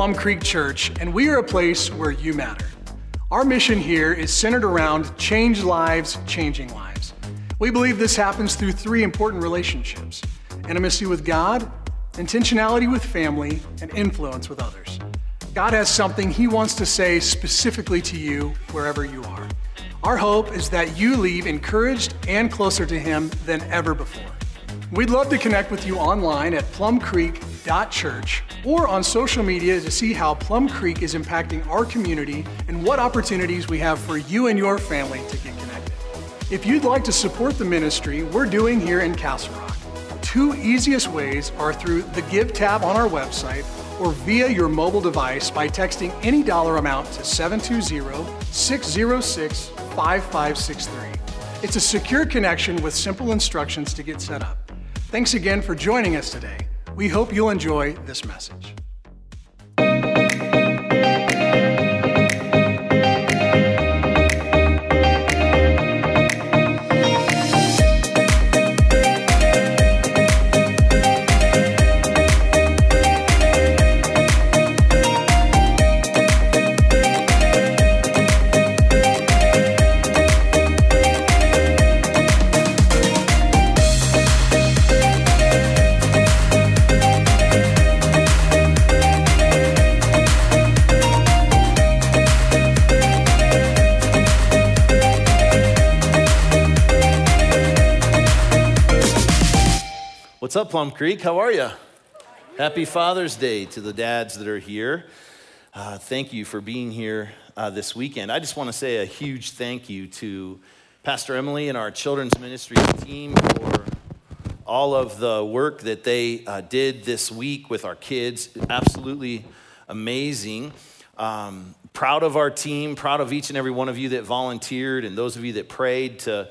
Plum Creek Church, and we are a place where you matter. Our mission here is centered around change lives, changing lives. We believe this happens through three important relationships intimacy with God, intentionality with family, and influence with others. God has something He wants to say specifically to you wherever you are. Our hope is that you leave encouraged and closer to Him than ever before. We'd love to connect with you online at plumcreek.church or on social media to see how Plum Creek is impacting our community and what opportunities we have for you and your family to get connected. If you'd like to support the ministry we're doing here in Castle Rock, two easiest ways are through the Give tab on our website or via your mobile device by texting any dollar amount to 720 606 5563. It's a secure connection with simple instructions to get set up. Thanks again for joining us today. We hope you'll enjoy this message. Up, Plum Creek? How are you? Happy Father's Day to the dads that are here. Uh, thank you for being here uh, this weekend. I just want to say a huge thank you to Pastor Emily and our children's ministry team for all of the work that they uh, did this week with our kids. Absolutely amazing. Um, proud of our team, proud of each and every one of you that volunteered and those of you that prayed to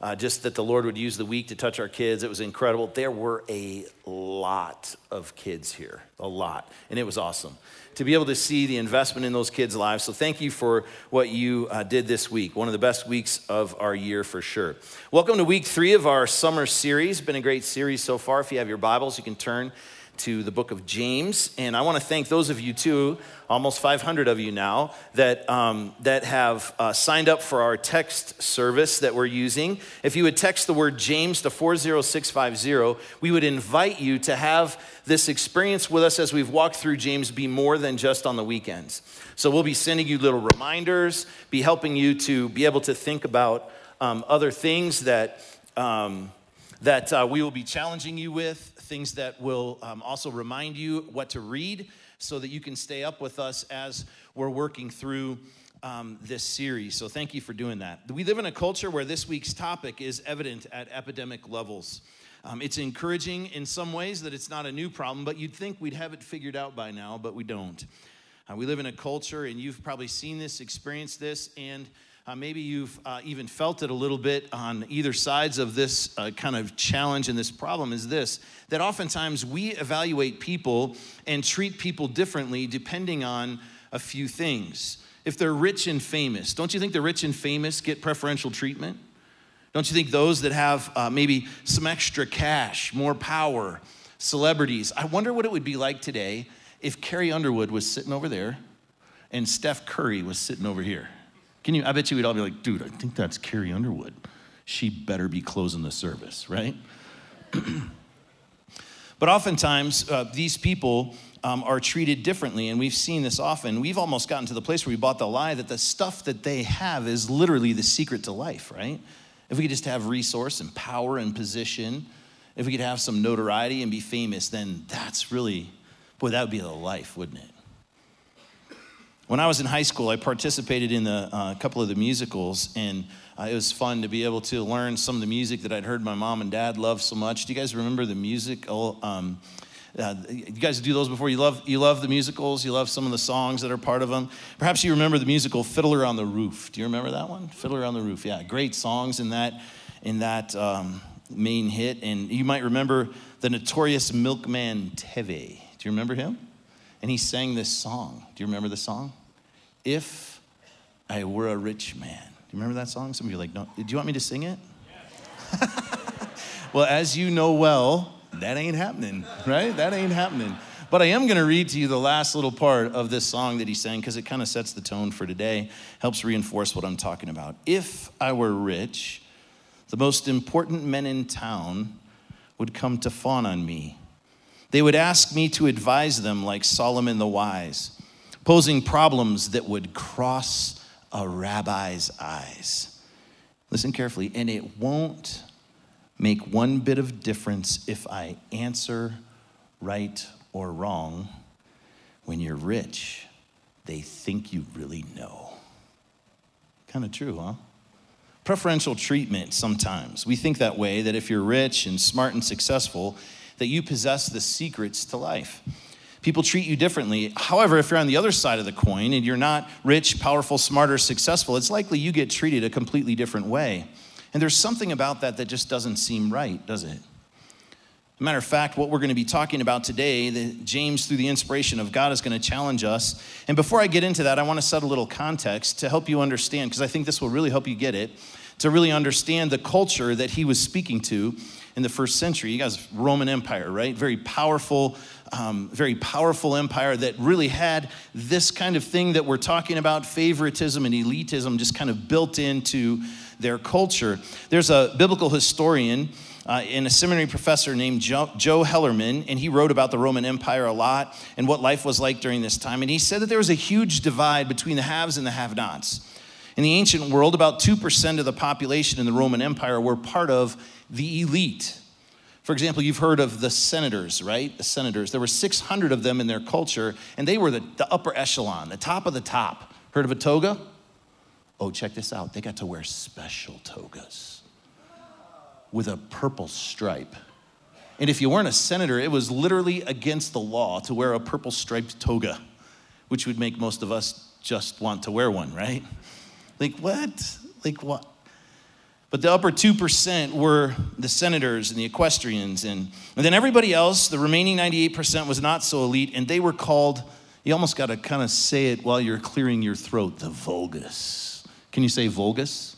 uh, just that the Lord would use the week to touch our kids. It was incredible. There were a lot of kids here, a lot, and it was awesome to be able to see the investment in those kids' lives. So thank you for what you uh, did this week. One of the best weeks of our year for sure. Welcome to week three of our summer series. Been a great series so far. If you have your Bibles, you can turn to the book of James. And I want to thank those of you, too, almost 500 of you now, that, um, that have uh, signed up for our text service that we're using. If you would text the word James to 40650, we would invite you to have this experience with us as we've walked through James be more than just on the weekends. So we'll be sending you little reminders, be helping you to be able to think about um, other things that. Um, that uh, we will be challenging you with, things that will um, also remind you what to read so that you can stay up with us as we're working through um, this series. So thank you for doing that. We live in a culture where this week's topic is evident at epidemic levels. Um, it's encouraging in some ways that it's not a new problem, but you'd think we'd have it figured out by now, but we don't. Uh, we live in a culture, and you've probably seen this, experienced this, and uh, maybe you've uh, even felt it a little bit on either sides of this uh, kind of challenge and this problem is this that oftentimes we evaluate people and treat people differently depending on a few things. If they're rich and famous, don't you think the rich and famous get preferential treatment? Don't you think those that have uh, maybe some extra cash, more power, celebrities? I wonder what it would be like today if Carrie Underwood was sitting over there and Steph Curry was sitting over here. Can you? I bet you we'd all be like, dude, I think that's Carrie Underwood. She better be closing the service, right? but oftentimes, uh, these people um, are treated differently, and we've seen this often. We've almost gotten to the place where we bought the lie that the stuff that they have is literally the secret to life, right? If we could just have resource and power and position, if we could have some notoriety and be famous, then that's really, boy, that would be the life, wouldn't it? When I was in high school, I participated in a uh, couple of the musicals, and uh, it was fun to be able to learn some of the music that I'd heard my mom and dad love so much. Do you guys remember the musical? Um, uh, you guys do those before? You love you love the musicals? You love some of the songs that are part of them perhaps you remember the musical fiddler on the roof. Do you remember that one? Fiddler on the roof yeah. Great songs in that in that um, main hit. And you might remember the notorious milkman Tevye do you remember him? And he sang this song. Do you remember the song if I were a rich man. Do you remember that song? Some of you are like, no. Do you want me to sing it? well, as you know well, that ain't happening, right? That ain't happening. But I am going to read to you the last little part of this song that he sang because it kind of sets the tone for today, helps reinforce what I'm talking about. If I were rich, the most important men in town would come to fawn on me. They would ask me to advise them like Solomon the Wise, posing problems that would cross a rabbi's eyes. Listen carefully, and it won't make one bit of difference if I answer right or wrong. When you're rich, they think you really know. Kind of true, huh? Preferential treatment sometimes. We think that way that if you're rich and smart and successful, that you possess the secrets to life. People treat you differently. However, if you're on the other side of the coin and you're not rich, powerful, smart, or successful, it's likely you get treated a completely different way. And there's something about that that just doesn't seem right, does it? matter of fact, what we're going to be talking about today, James, through the inspiration of God, is going to challenge us. And before I get into that, I want to set a little context to help you understand, because I think this will really help you get it, to really understand the culture that he was speaking to in the first century. You guys, Roman Empire, right? Very powerful, um, very powerful empire that really had this kind of thing that we're talking about favoritism and elitism just kind of built into their culture. There's a biblical historian uh, and a seminary professor named Joe, Joe Hellerman, and he wrote about the Roman Empire a lot and what life was like during this time. And he said that there was a huge divide between the haves and the have nots. In the ancient world, about 2% of the population in the Roman Empire were part of the elite. For example, you've heard of the senators, right? The senators. There were 600 of them in their culture, and they were the, the upper echelon, the top of the top. Heard of a toga? Oh, check this out. They got to wear special togas with a purple stripe. And if you weren't a senator, it was literally against the law to wear a purple striped toga, which would make most of us just want to wear one, right? Like, what? Like, what? But the upper 2% were the senators and the equestrians. And, and then everybody else, the remaining 98%, was not so elite, and they were called, you almost got to kind of say it while you're clearing your throat, the vulgus. Can you say vulgus?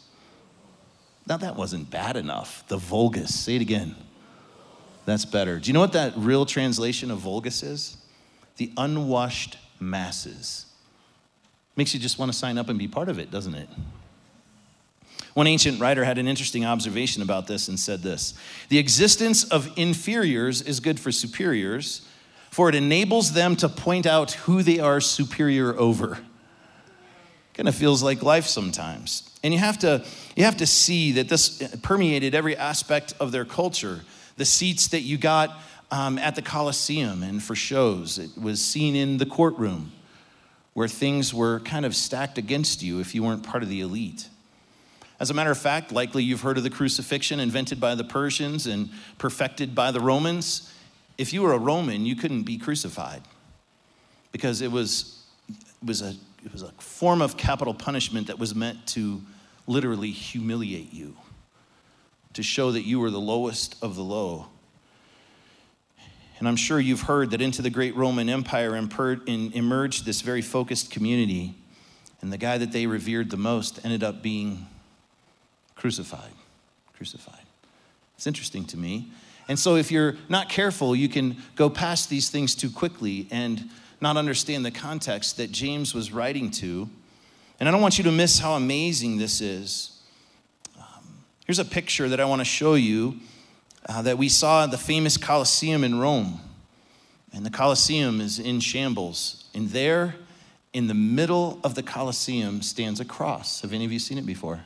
Now, that wasn't bad enough. The vulgus. Say it again. That's better. Do you know what that real translation of vulgus is? The unwashed masses. Makes you just want to sign up and be part of it, doesn't it? One ancient writer had an interesting observation about this and said this The existence of inferiors is good for superiors, for it enables them to point out who they are superior over. Kind of feels like life sometimes. And you have to you have to see that this permeated every aspect of their culture. The seats that you got um, at the Colosseum and for shows, it was seen in the courtroom where things were kind of stacked against you if you weren't part of the elite. As a matter of fact, likely you've heard of the crucifixion invented by the Persians and perfected by the Romans. If you were a Roman, you couldn't be crucified because it was, it was, a, it was a form of capital punishment that was meant to literally humiliate you, to show that you were the lowest of the low. And I'm sure you've heard that into the great Roman Empire emerged this very focused community, and the guy that they revered the most ended up being crucified. Crucified. It's interesting to me. And so, if you're not careful, you can go past these things too quickly and not understand the context that James was writing to and I don't want you to miss how amazing this is. Um, here's a picture that I want to show you uh, that we saw at the famous Colosseum in Rome. And the Colosseum is in shambles. And there, in the middle of the Colosseum, stands a cross. Have any of you seen it before?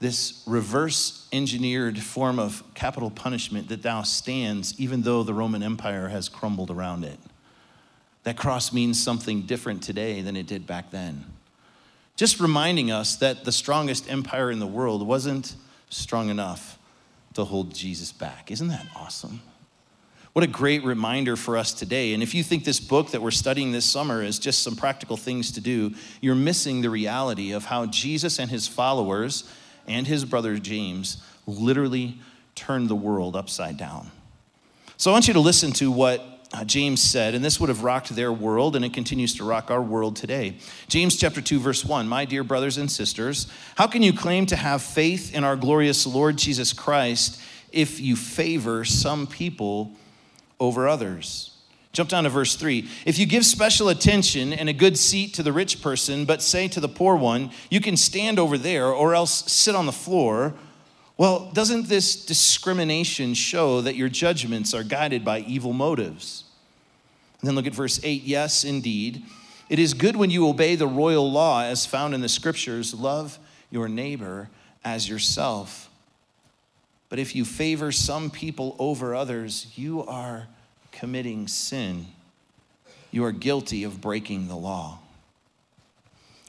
This reverse engineered form of capital punishment that now stands, even though the Roman Empire has crumbled around it. That cross means something different today than it did back then. Just reminding us that the strongest empire in the world wasn't strong enough to hold Jesus back. Isn't that awesome? What a great reminder for us today. And if you think this book that we're studying this summer is just some practical things to do, you're missing the reality of how Jesus and his followers and his brother James literally turned the world upside down. So I want you to listen to what uh, James said, and this would have rocked their world, and it continues to rock our world today. James chapter 2, verse 1 My dear brothers and sisters, how can you claim to have faith in our glorious Lord Jesus Christ if you favor some people over others? Jump down to verse 3. If you give special attention and a good seat to the rich person, but say to the poor one, You can stand over there or else sit on the floor, well, doesn't this discrimination show that your judgments are guided by evil motives? And then look at verse 8. Yes, indeed. It is good when you obey the royal law as found in the scriptures love your neighbor as yourself. But if you favor some people over others, you are committing sin. You are guilty of breaking the law.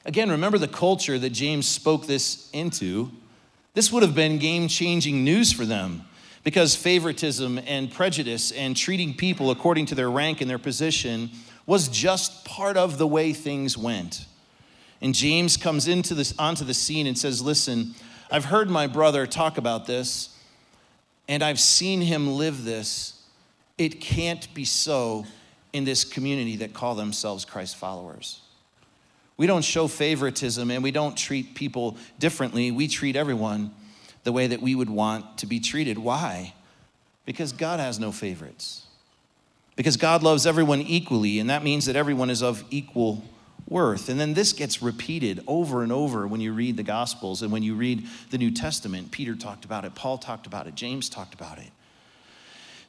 Again, remember the culture that James spoke this into. This would have been game changing news for them because favoritism and prejudice and treating people according to their rank and their position was just part of the way things went. And James comes into this, onto the scene and says, Listen, I've heard my brother talk about this, and I've seen him live this. It can't be so in this community that call themselves Christ followers. We don't show favoritism and we don't treat people differently. We treat everyone the way that we would want to be treated. Why? Because God has no favorites. Because God loves everyone equally, and that means that everyone is of equal worth. And then this gets repeated over and over when you read the Gospels and when you read the New Testament. Peter talked about it, Paul talked about it, James talked about it.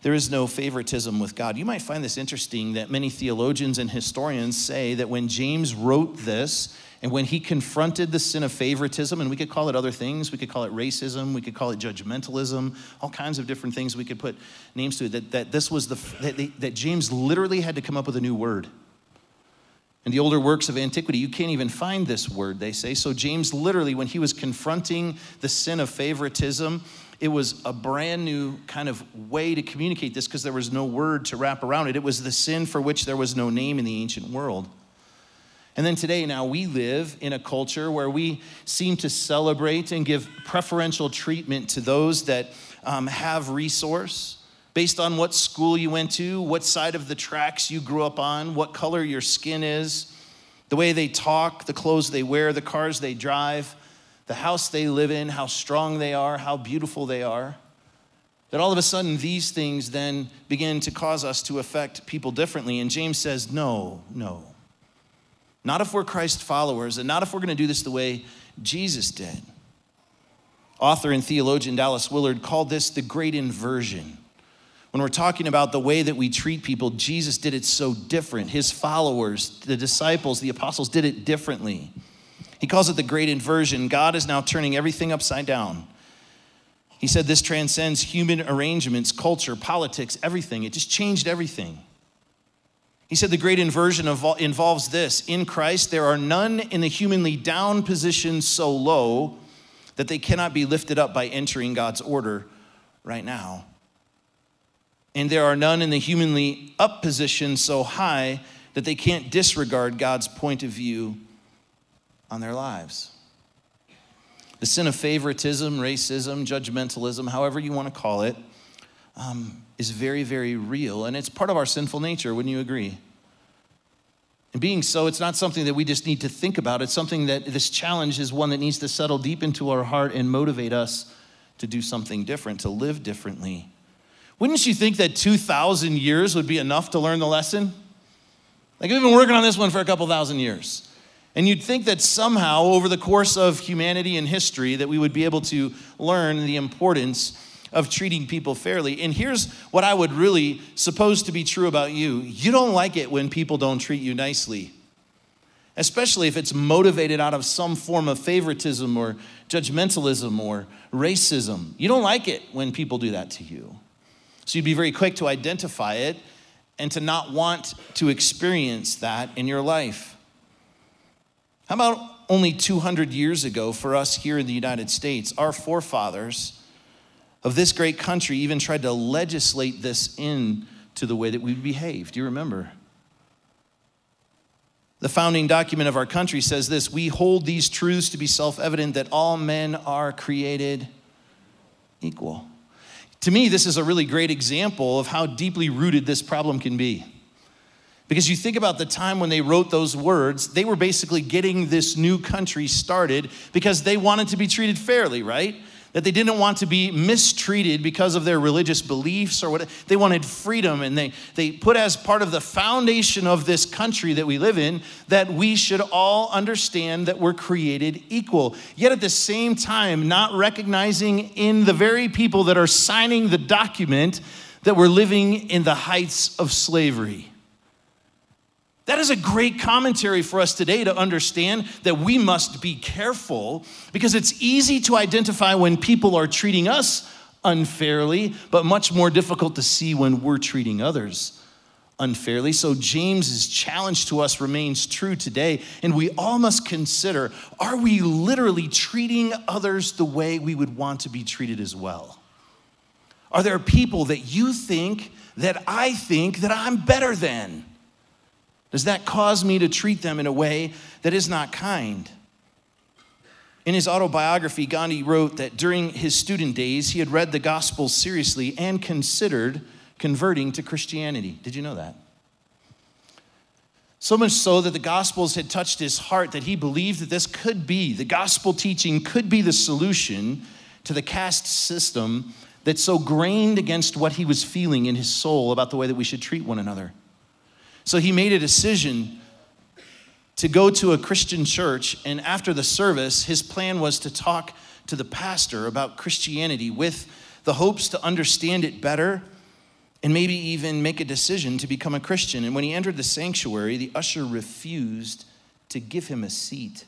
There is no favoritism with God. You might find this interesting that many theologians and historians say that when James wrote this, and when he confronted the sin of favoritism, and we could call it other things, we could call it racism, we could call it judgmentalism, all kinds of different things we could put names to it, that, that this was the, that, that James literally had to come up with a new word. In the older works of antiquity, you can't even find this word, they say. So, James literally, when he was confronting the sin of favoritism, it was a brand new kind of way to communicate this because there was no word to wrap around it. It was the sin for which there was no name in the ancient world. And then today, now we live in a culture where we seem to celebrate and give preferential treatment to those that um, have resource based on what school you went to, what side of the tracks you grew up on, what color your skin is, the way they talk, the clothes they wear, the cars they drive the house they live in, how strong they are, how beautiful they are. That all of a sudden these things then begin to cause us to affect people differently. And James says, no, no. Not if we're Christ followers, and not if we're going to do this the way Jesus did. Author and theologian Dallas Willard called this the great inversion. When we're talking about the way that we treat people, Jesus did it so different. His followers, the disciples, the apostles did it differently. He calls it the great inversion. God is now turning everything upside down. He said this transcends human arrangements, culture, politics, everything. It just changed everything. He said the great inversion involves this In Christ, there are none in the humanly down position so low that they cannot be lifted up by entering God's order right now. And there are none in the humanly up position so high that they can't disregard God's point of view on their lives. The sin of favoritism, racism, judgmentalism, however you want to call it, um, is very, very real. And it's part of our sinful nature, wouldn't you agree? And being so, it's not something that we just need to think about. It's something that this challenge is one that needs to settle deep into our heart and motivate us to do something different, to live differently. Wouldn't you think that 2,000 years would be enough to learn the lesson? Like, we've been working on this one for a couple thousand years. And you'd think that somehow over the course of humanity and history that we would be able to learn the importance of treating people fairly. And here's what I would really suppose to be true about you. You don't like it when people don't treat you nicely. Especially if it's motivated out of some form of favoritism or judgmentalism or racism. You don't like it when people do that to you. So you'd be very quick to identify it and to not want to experience that in your life. How about only 200 years ago for us here in the United States? Our forefathers of this great country even tried to legislate this in to the way that we behave. Do you remember? The founding document of our country says this We hold these truths to be self evident that all men are created equal. To me, this is a really great example of how deeply rooted this problem can be. Because you think about the time when they wrote those words, they were basically getting this new country started because they wanted to be treated fairly, right? that they didn't want to be mistreated because of their religious beliefs or what they wanted freedom and they, they put as part of the foundation of this country that we live in that we should all understand that we're created equal yet at the same time not recognizing in the very people that are signing the document that we're living in the heights of slavery that is a great commentary for us today to understand that we must be careful because it's easy to identify when people are treating us unfairly, but much more difficult to see when we're treating others unfairly. So, James's challenge to us remains true today, and we all must consider are we literally treating others the way we would want to be treated as well? Are there people that you think that I think that I'm better than? Does that cause me to treat them in a way that is not kind? In his autobiography, Gandhi wrote that during his student days, he had read the gospel seriously and considered converting to Christianity. Did you know that? So much so that the Gospels had touched his heart that he believed that this could be, the gospel teaching could be the solution to the caste system that so grained against what he was feeling in his soul about the way that we should treat one another. So he made a decision to go to a Christian church, and after the service, his plan was to talk to the pastor about Christianity with the hopes to understand it better and maybe even make a decision to become a Christian. And when he entered the sanctuary, the usher refused to give him a seat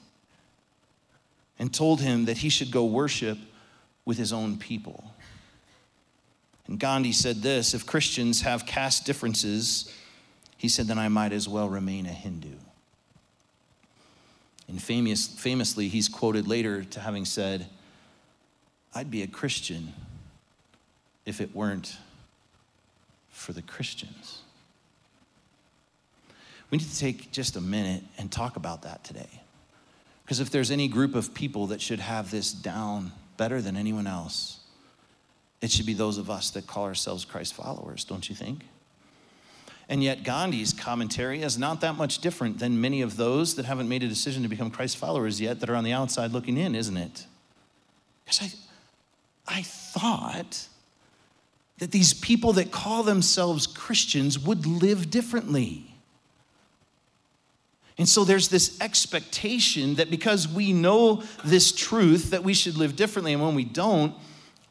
and told him that he should go worship with his own people. And Gandhi said this if Christians have caste differences, he said, then I might as well remain a Hindu. And famous, famously, he's quoted later to having said, I'd be a Christian if it weren't for the Christians. We need to take just a minute and talk about that today. Because if there's any group of people that should have this down better than anyone else, it should be those of us that call ourselves Christ followers, don't you think? And yet, Gandhi's commentary is not that much different than many of those that haven't made a decision to become Christ followers yet that are on the outside looking in, isn't it? Because I, I thought that these people that call themselves Christians would live differently. And so there's this expectation that because we know this truth that we should live differently, and when we don't,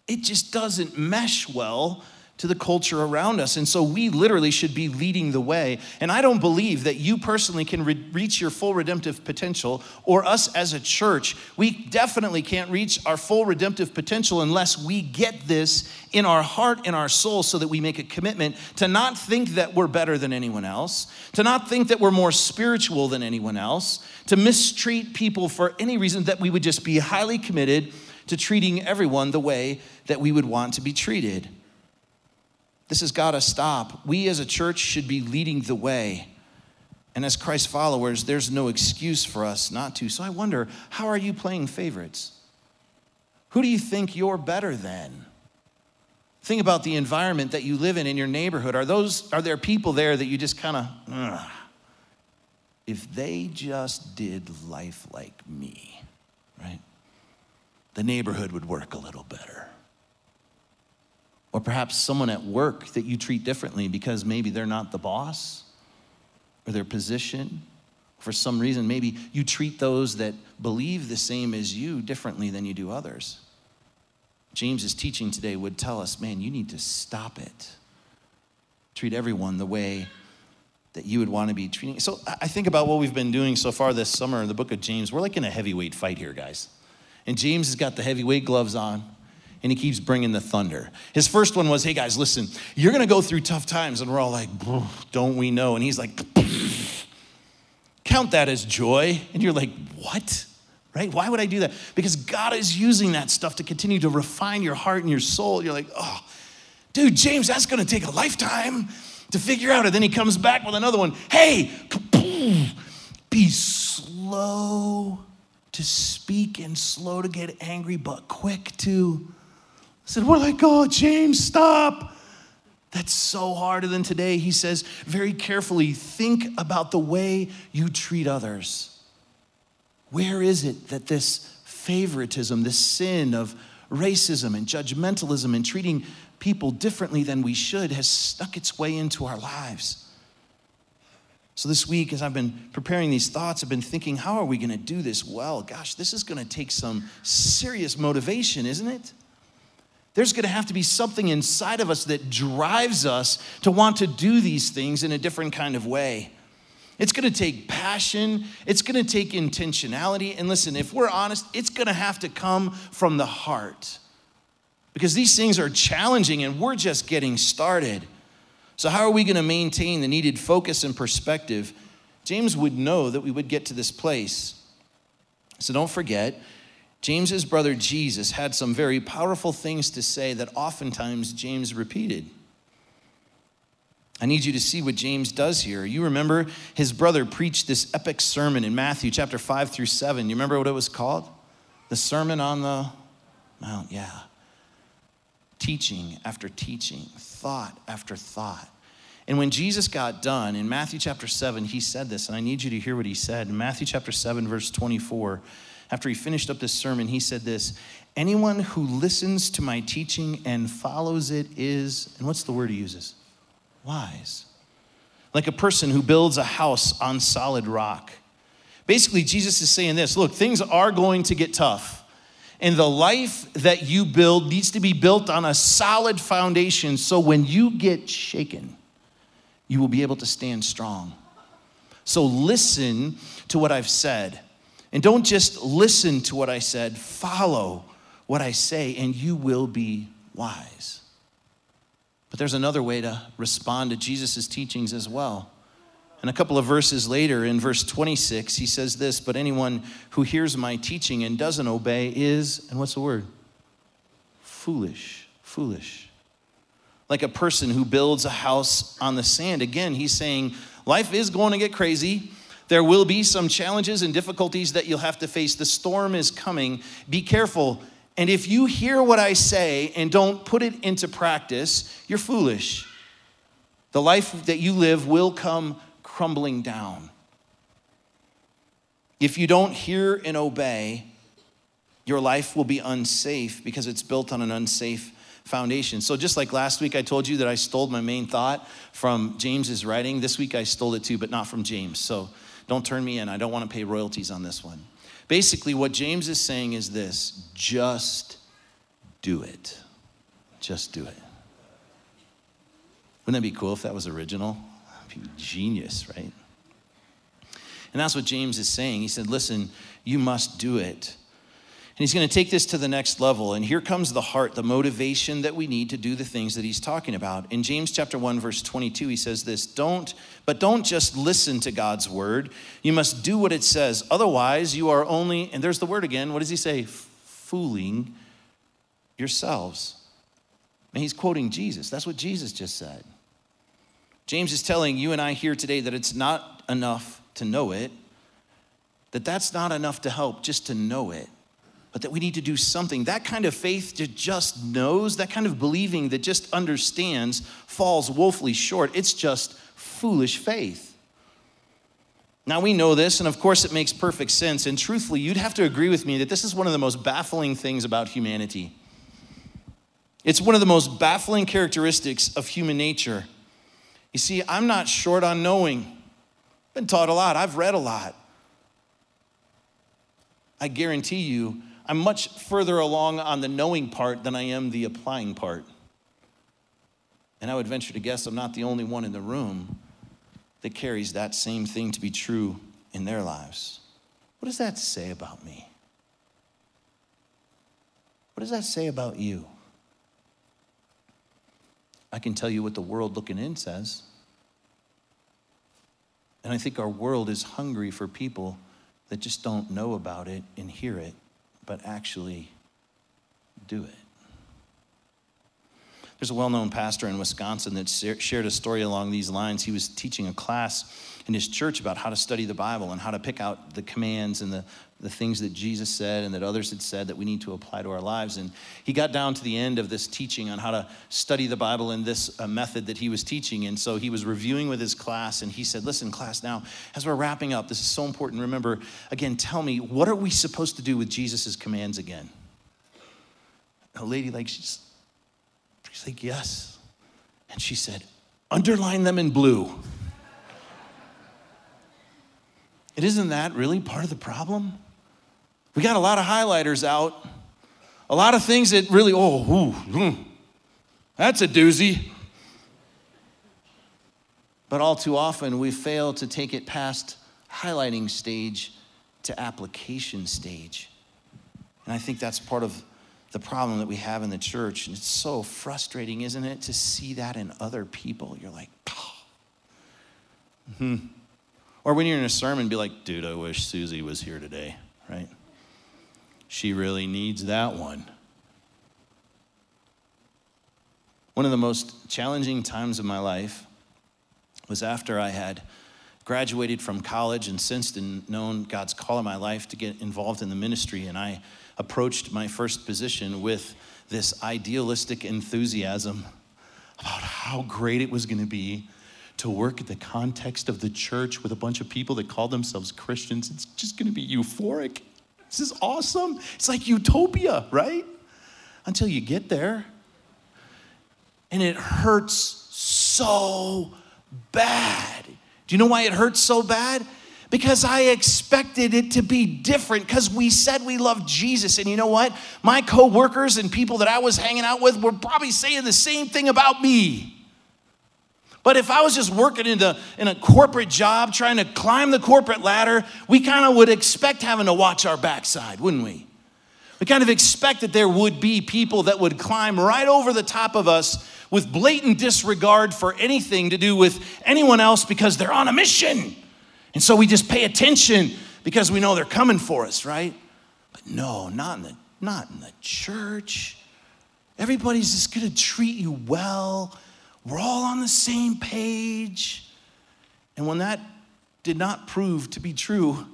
it just doesn't mesh well to the culture around us. And so we literally should be leading the way. And I don't believe that you personally can re- reach your full redemptive potential, or us as a church. We definitely can't reach our full redemptive potential unless we get this in our heart and our soul so that we make a commitment to not think that we're better than anyone else, to not think that we're more spiritual than anyone else, to mistreat people for any reason, that we would just be highly committed to treating everyone the way that we would want to be treated. This has got to stop. We as a church should be leading the way. And as Christ followers, there's no excuse for us not to. So I wonder, how are you playing favorites? Who do you think you're better than? Think about the environment that you live in in your neighborhood. Are those are there people there that you just kind of if they just did life like me, right? The neighborhood would work a little better. Or perhaps someone at work that you treat differently because maybe they're not the boss or their position. For some reason, maybe you treat those that believe the same as you differently than you do others. James's teaching today would tell us, man, you need to stop it. Treat everyone the way that you would want to be treating. So I think about what we've been doing so far this summer in the book of James. We're like in a heavyweight fight here, guys. And James has got the heavyweight gloves on and he keeps bringing the thunder. His first one was, hey guys, listen, you're gonna go through tough times. And we're all like, don't we know? And he's like, count that as joy. And you're like, what? Right? Why would I do that? Because God is using that stuff to continue to refine your heart and your soul. You're like, oh, dude, James, that's gonna take a lifetime to figure out. And then he comes back with another one. Hey, be slow to speak and slow to get angry, but quick to said, We're like, oh, James, stop. That's so harder than today he says, very carefully, think about the way you treat others. Where is it that this favoritism, this sin of racism and judgmentalism and treating people differently than we should has stuck its way into our lives. So, this week, as I've been preparing these thoughts, I've been thinking, how are we going to do this well? Gosh, this is going to take some serious motivation, isn't it? There's going to have to be something inside of us that drives us to want to do these things in a different kind of way. It's going to take passion, it's going to take intentionality. And listen, if we're honest, it's going to have to come from the heart because these things are challenging and we're just getting started. So, how are we going to maintain the needed focus and perspective? James would know that we would get to this place. So, don't forget, James's brother Jesus had some very powerful things to say that oftentimes James repeated. I need you to see what James does here. You remember his brother preached this epic sermon in Matthew chapter 5 through 7. You remember what it was called? The Sermon on the Mount, yeah. Teaching after teaching, thought after thought. And when Jesus got done in Matthew chapter 7, he said this, and I need you to hear what he said. In Matthew chapter 7, verse 24, after he finished up this sermon, he said this Anyone who listens to my teaching and follows it is, and what's the word he uses? wise. Like a person who builds a house on solid rock. Basically, Jesus is saying this look, things are going to get tough. And the life that you build needs to be built on a solid foundation so when you get shaken, you will be able to stand strong. So listen to what I've said. And don't just listen to what I said, follow what I say, and you will be wise. But there's another way to respond to Jesus' teachings as well. And a couple of verses later, in verse 26, he says this But anyone who hears my teaching and doesn't obey is, and what's the word? Foolish. Foolish. Like a person who builds a house on the sand. Again, he's saying life is going to get crazy. There will be some challenges and difficulties that you'll have to face. The storm is coming. Be careful. And if you hear what I say and don't put it into practice, you're foolish. The life that you live will come crumbling down. If you don't hear and obey, your life will be unsafe because it's built on an unsafe foundation. So, just like last week, I told you that I stole my main thought from James's writing, this week I stole it too, but not from James. So, don't turn me in. I don't want to pay royalties on this one. Basically, what James is saying is this just do it. Just do it. Wouldn't that be cool if that was original? Genius, right? And that's what James is saying. He said, Listen, you must do it. And he's going to take this to the next level. And here comes the heart, the motivation that we need to do the things that he's talking about. In James chapter 1 verse 22, he says this, "Don't but don't just listen to God's word. You must do what it says. Otherwise, you are only and there's the word again. What does he say? Fooling yourselves." And he's quoting Jesus. That's what Jesus just said. James is telling you and I here today that it's not enough to know it. That that's not enough to help just to know it but that we need to do something. That kind of faith that just knows, that kind of believing that just understands, falls woefully short. It's just foolish faith. Now we know this, and of course it makes perfect sense. And truthfully, you'd have to agree with me that this is one of the most baffling things about humanity. It's one of the most baffling characteristics of human nature. You see, I'm not short on knowing. I've been taught a lot, I've read a lot. I guarantee you, I'm much further along on the knowing part than I am the applying part. And I would venture to guess I'm not the only one in the room that carries that same thing to be true in their lives. What does that say about me? What does that say about you? I can tell you what the world looking in says. And I think our world is hungry for people that just don't know about it and hear it but actually do it. There's a well known pastor in Wisconsin that shared a story along these lines. He was teaching a class in his church about how to study the Bible and how to pick out the commands and the, the things that Jesus said and that others had said that we need to apply to our lives. And he got down to the end of this teaching on how to study the Bible in this uh, method that he was teaching. And so he was reviewing with his class and he said, Listen, class, now as we're wrapping up, this is so important. Remember, again, tell me, what are we supposed to do with Jesus' commands again? a lady like she's she's like, yes. And she said, underline them in blue. It isn't that really part of the problem? We got a lot of highlighters out, a lot of things that really, oh, ooh, that's a doozy. But all too often, we fail to take it past highlighting stage to application stage. And I think that's part of the problem that we have in the church. And it's so frustrating, isn't it, to see that in other people? You're like, hmm Or when you're in a sermon, be like, dude, I wish Susie was here today, right? She really needs that one. One of the most challenging times of my life was after I had graduated from college and sensed and known God's call in my life to get involved in the ministry. And I approached my first position with this idealistic enthusiasm about how great it was going to be to work in the context of the church with a bunch of people that call themselves Christians. It's just going to be euphoric. This is awesome. It's like utopia, right? Until you get there. And it hurts so bad. Do you know why it hurts so bad? Because I expected it to be different because we said we love Jesus. And you know what? My coworkers and people that I was hanging out with were probably saying the same thing about me. But if I was just working in, the, in a corporate job, trying to climb the corporate ladder, we kind of would expect having to watch our backside, wouldn't we? We kind of expect that there would be people that would climb right over the top of us with blatant disregard for anything to do with anyone else because they're on a mission. And so we just pay attention because we know they're coming for us, right? But no, not in the, not in the church. Everybody's just gonna treat you well. We're all on the same page. And when that did not prove to be true,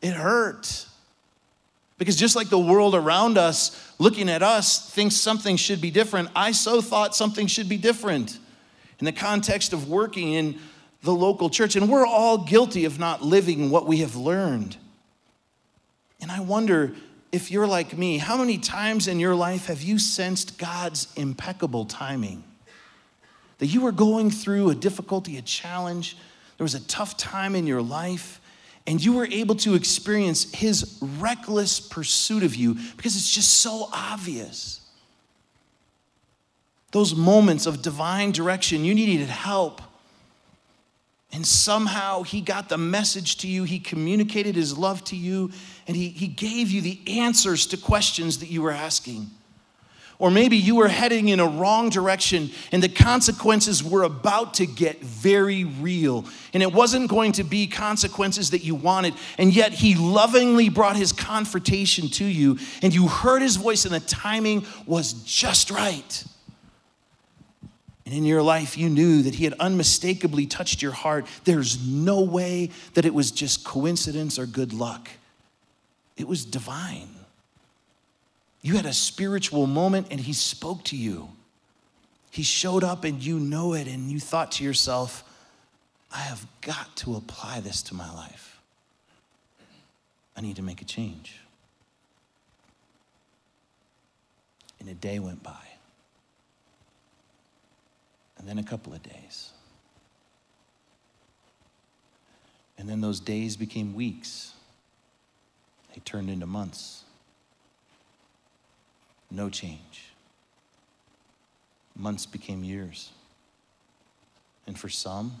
it hurt. Because just like the world around us, looking at us, thinks something should be different, I so thought something should be different in the context of working in the local church. And we're all guilty of not living what we have learned. And I wonder if you're like me, how many times in your life have you sensed God's impeccable timing? That you were going through a difficulty, a challenge, there was a tough time in your life and you were able to experience his reckless pursuit of you because it's just so obvious. Those moments of divine direction, you needed help. And somehow he got the message to you, he communicated his love to you, and he, he gave you the answers to questions that you were asking. Or maybe you were heading in a wrong direction and the consequences were about to get very real. And it wasn't going to be consequences that you wanted. And yet he lovingly brought his confrontation to you and you heard his voice and the timing was just right. And in your life, you knew that he had unmistakably touched your heart. There's no way that it was just coincidence or good luck, it was divine. You had a spiritual moment and he spoke to you. He showed up and you know it, and you thought to yourself, I have got to apply this to my life. I need to make a change. And a day went by, and then a couple of days. And then those days became weeks, they turned into months no change. Months became years. And for some,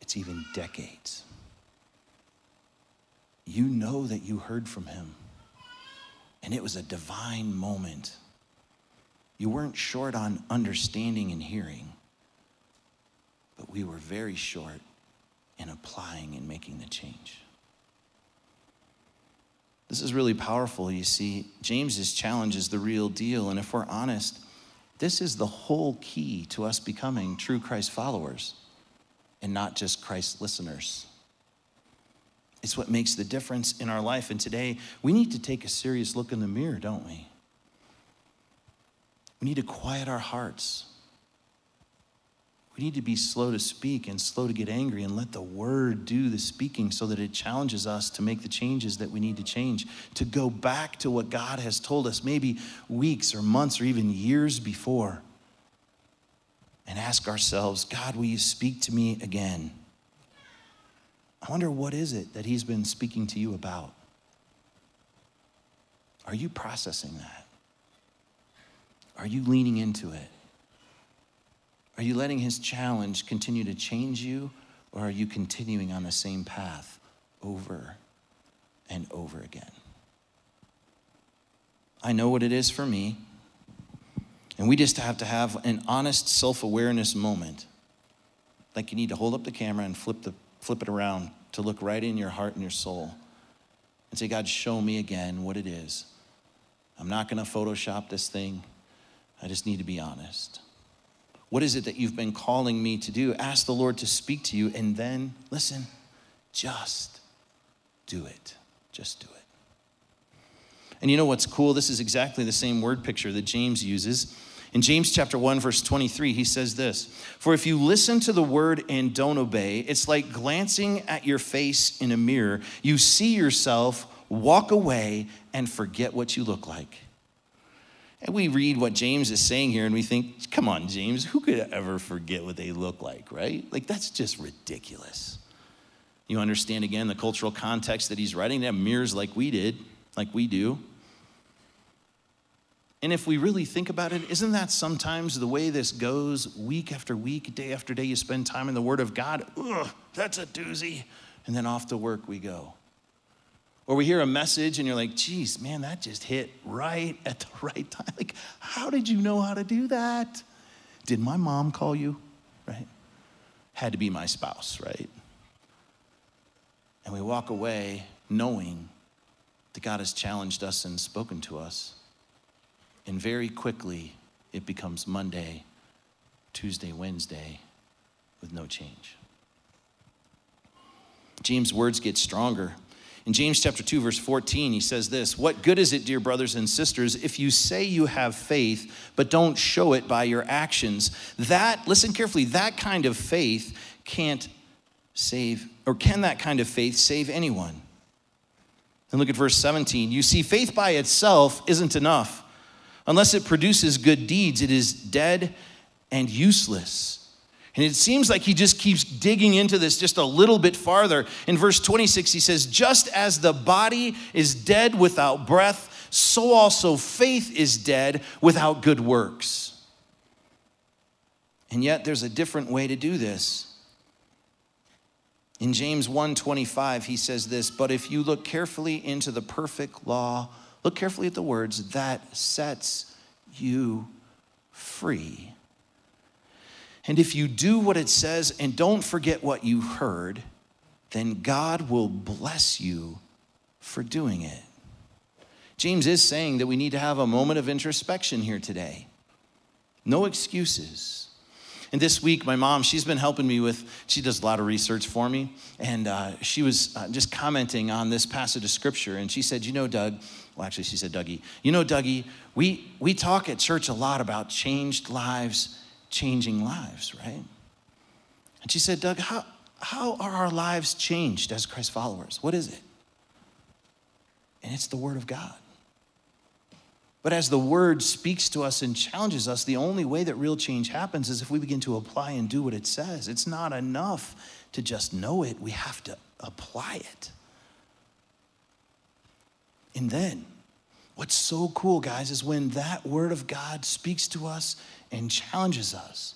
it's even decades. You know that you heard from him, and it was a divine moment. You weren't short on understanding and hearing, but we were very short in applying and making the change. This is really powerful, you see. James's challenge is the real deal. And if we're honest, this is the whole key to us becoming true Christ followers and not just Christ listeners. It's what makes the difference in our life. And today, we need to take a serious look in the mirror, don't we? We need to quiet our hearts. We need to be slow to speak and slow to get angry and let the word do the speaking so that it challenges us to make the changes that we need to change, to go back to what God has told us, maybe weeks or months or even years before, and ask ourselves, God, will you speak to me again? I wonder what is it that He's been speaking to you about? Are you processing that? Are you leaning into it? Are you letting his challenge continue to change you, or are you continuing on the same path over and over again? I know what it is for me, and we just have to have an honest self awareness moment. Like you need to hold up the camera and flip, the, flip it around to look right in your heart and your soul and say, God, show me again what it is. I'm not going to Photoshop this thing. I just need to be honest. What is it that you've been calling me to do? Ask the Lord to speak to you, and then listen, just do it. Just do it. And you know what's cool? This is exactly the same word picture that James uses. In James chapter 1 verse 23, he says this, "For if you listen to the word and don't obey, it's like glancing at your face in a mirror. You see yourself, walk away and forget what you look like." And we read what James is saying here and we think, come on, James, who could ever forget what they look like, right? Like, that's just ridiculous. You understand again the cultural context that he's writing. Have mirrors like we did, like we do. And if we really think about it, isn't that sometimes the way this goes week after week, day after day? You spend time in the Word of God. Ugh, that's a doozy. And then off to work we go. Or we hear a message and you're like, geez, man, that just hit right at the right time. Like, how did you know how to do that? Did my mom call you? Right? Had to be my spouse, right? And we walk away knowing that God has challenged us and spoken to us. And very quickly, it becomes Monday, Tuesday, Wednesday with no change. James' words get stronger in James chapter 2 verse 14, he says this, "What good is it, dear brothers and sisters, if you say you have faith but don't show it by your actions? That, listen carefully, that kind of faith can't save or can that kind of faith save anyone?" And look at verse 17. You see faith by itself isn't enough. Unless it produces good deeds, it is dead and useless. And it seems like he just keeps digging into this just a little bit farther. In verse 26, he says, Just as the body is dead without breath, so also faith is dead without good works. And yet there's a different way to do this. In James 1:25 he says this, but if you look carefully into the perfect law, look carefully at the words that sets you free. And if you do what it says and don't forget what you heard, then God will bless you for doing it. James is saying that we need to have a moment of introspection here today. No excuses. And this week, my mom, she's been helping me with, she does a lot of research for me. And uh, she was uh, just commenting on this passage of scripture. And she said, You know, Doug, well, actually, she said, Dougie, you know, Dougie, we, we talk at church a lot about changed lives changing lives, right? And she said, Doug, how, how are our lives changed as Christ followers? What is it? And it's the Word of God. But as the Word speaks to us and challenges us, the only way that real change happens is if we begin to apply and do what it says. It's not enough to just know it, we have to apply it. And then, what's so cool, guys, is when that Word of God speaks to us and challenges us,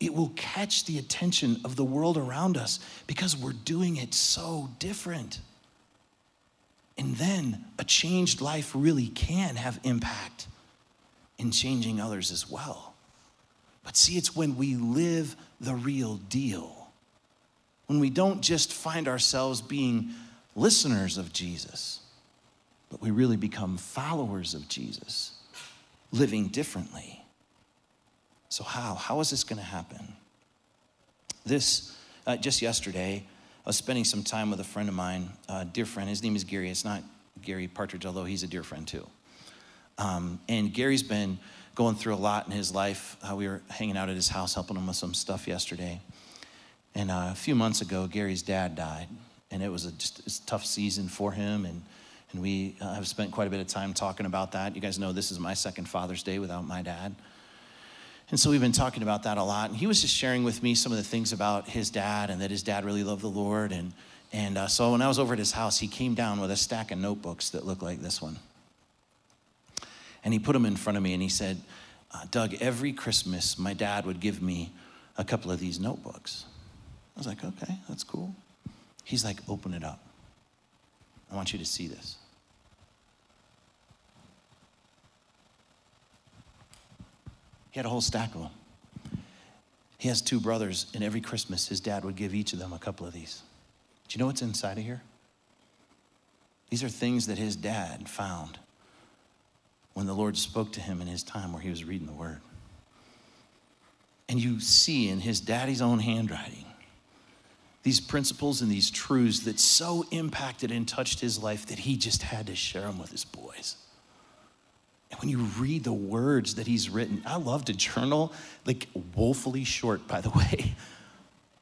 it will catch the attention of the world around us because we're doing it so different. And then a changed life really can have impact in changing others as well. But see, it's when we live the real deal, when we don't just find ourselves being listeners of Jesus, but we really become followers of Jesus, living differently. So, how? How is this going to happen? This, uh, just yesterday, I was spending some time with a friend of mine, a dear friend. His name is Gary. It's not Gary Partridge, although he's a dear friend too. Um, and Gary's been going through a lot in his life. Uh, we were hanging out at his house, helping him with some stuff yesterday. And uh, a few months ago, Gary's dad died, and it was a, just a tough season for him. And, and we uh, have spent quite a bit of time talking about that. You guys know this is my second Father's Day without my dad. And so we've been talking about that a lot. And he was just sharing with me some of the things about his dad and that his dad really loved the Lord. And, and uh, so when I was over at his house, he came down with a stack of notebooks that looked like this one. And he put them in front of me and he said, uh, Doug, every Christmas, my dad would give me a couple of these notebooks. I was like, okay, that's cool. He's like, open it up. I want you to see this. He had a whole stack of them. He has two brothers, and every Christmas, his dad would give each of them a couple of these. Do you know what's inside of here? These are things that his dad found when the Lord spoke to him in his time where he was reading the word. And you see in his daddy's own handwriting these principles and these truths that so impacted and touched his life that he just had to share them with his boys. And when you read the words that he's written, I love to journal, like woefully short, by the way,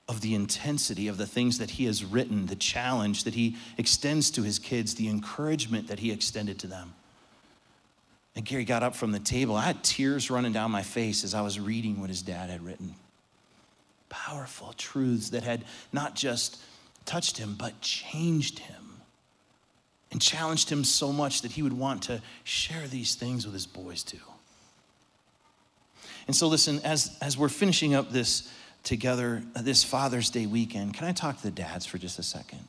of the intensity of the things that he has written, the challenge that he extends to his kids, the encouragement that he extended to them. And Gary got up from the table. I had tears running down my face as I was reading what his dad had written powerful truths that had not just touched him, but changed him and challenged him so much that he would want to share these things with his boys too. And so, listen, as, as we're finishing up this together, uh, this Father's Day weekend, can I talk to the dads for just a second?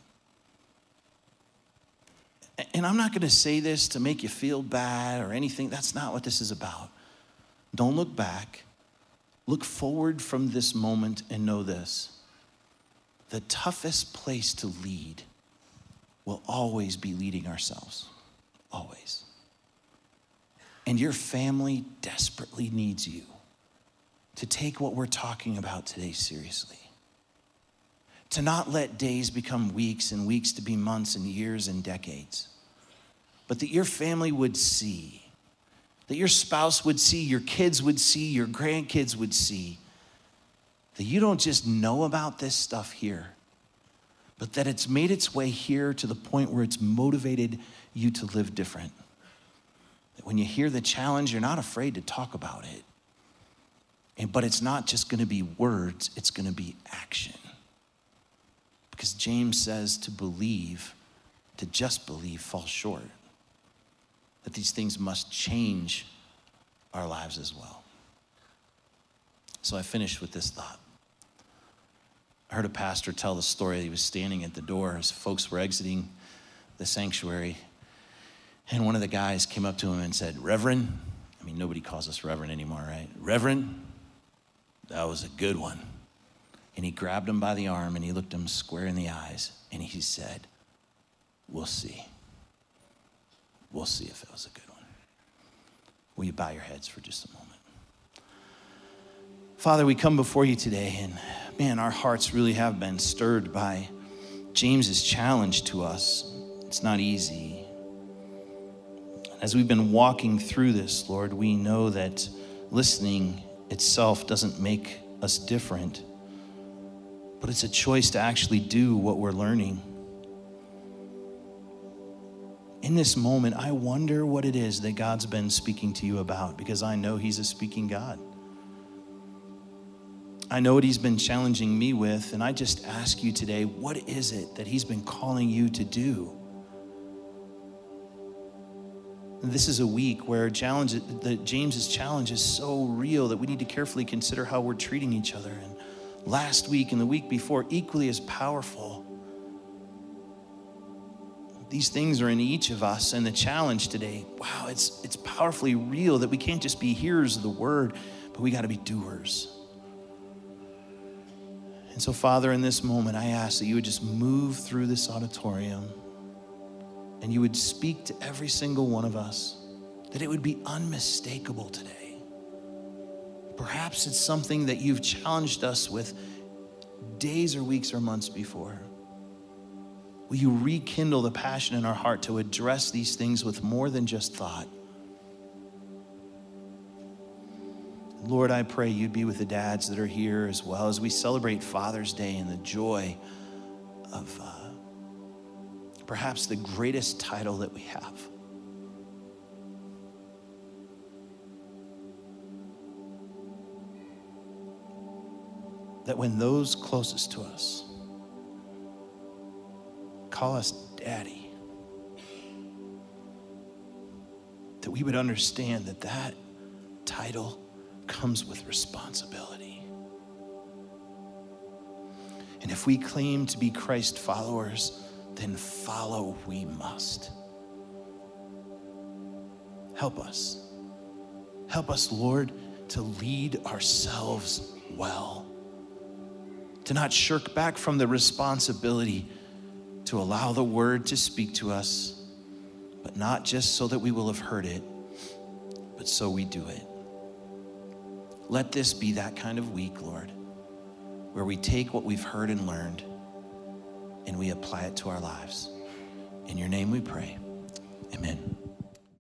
And I'm not going to say this to make you feel bad or anything. That's not what this is about. Don't look back. Look forward from this moment and know this the toughest place to lead will always be leading ourselves. Always. And your family desperately needs you to take what we're talking about today seriously. To not let days become weeks and weeks to be months and years and decades, but that your family would see that your spouse would see, your kids would see, your grandkids would see that you don't just know about this stuff here, but that it's made its way here to the point where it's motivated you to live different. That when you hear the challenge, you're not afraid to talk about it. And, but it's not just going to be words, it's going to be action. Because James says to believe, to just believe, falls short that these things must change our lives as well. So I finished with this thought. I heard a pastor tell the story. He was standing at the door as folks were exiting the sanctuary. And one of the guys came up to him and said, Reverend, I mean, nobody calls us Reverend anymore, right? Reverend, that was a good one. And he grabbed him by the arm and he looked him square in the eyes and he said, We'll see. We'll see if it was a good one. Will you bow your heads for just a moment? Father, we come before you today, and man, our hearts really have been stirred by James's challenge to us. It's not easy. As we've been walking through this, Lord, we know that listening itself doesn't make us different, but it's a choice to actually do what we're learning in this moment, I wonder what it is that God's been speaking to you about because I know He's a speaking God. I know what He's been challenging me with, and I just ask you today what is it that He's been calling you to do? This is a week where challenge, the James's challenge is so real that we need to carefully consider how we're treating each other. And last week and the week before, equally as powerful these things are in each of us. And the challenge today, wow, it's, it's powerfully real that we can't just be hearers of the word, but we got to be doers. And so, Father, in this moment, I ask that you would just move through this auditorium and you would speak to every single one of us, that it would be unmistakable today. Perhaps it's something that you've challenged us with days or weeks or months before. Will you rekindle the passion in our heart to address these things with more than just thought? Lord, I pray you'd be with the dads that are here as well as we celebrate Father's Day and the joy of uh, perhaps the greatest title that we have. That when those closest to us call us daddy, that we would understand that that title comes with responsibility. And if we claim to be Christ followers, then follow we must. Help us. Help us, Lord, to lead ourselves well, to not shirk back from the responsibility to allow the word to speak to us, but not just so that we will have heard it, but so we do it. Let this be that kind of week, Lord, where we take what we've heard and learned and we apply it to our lives. In your name we pray. Amen.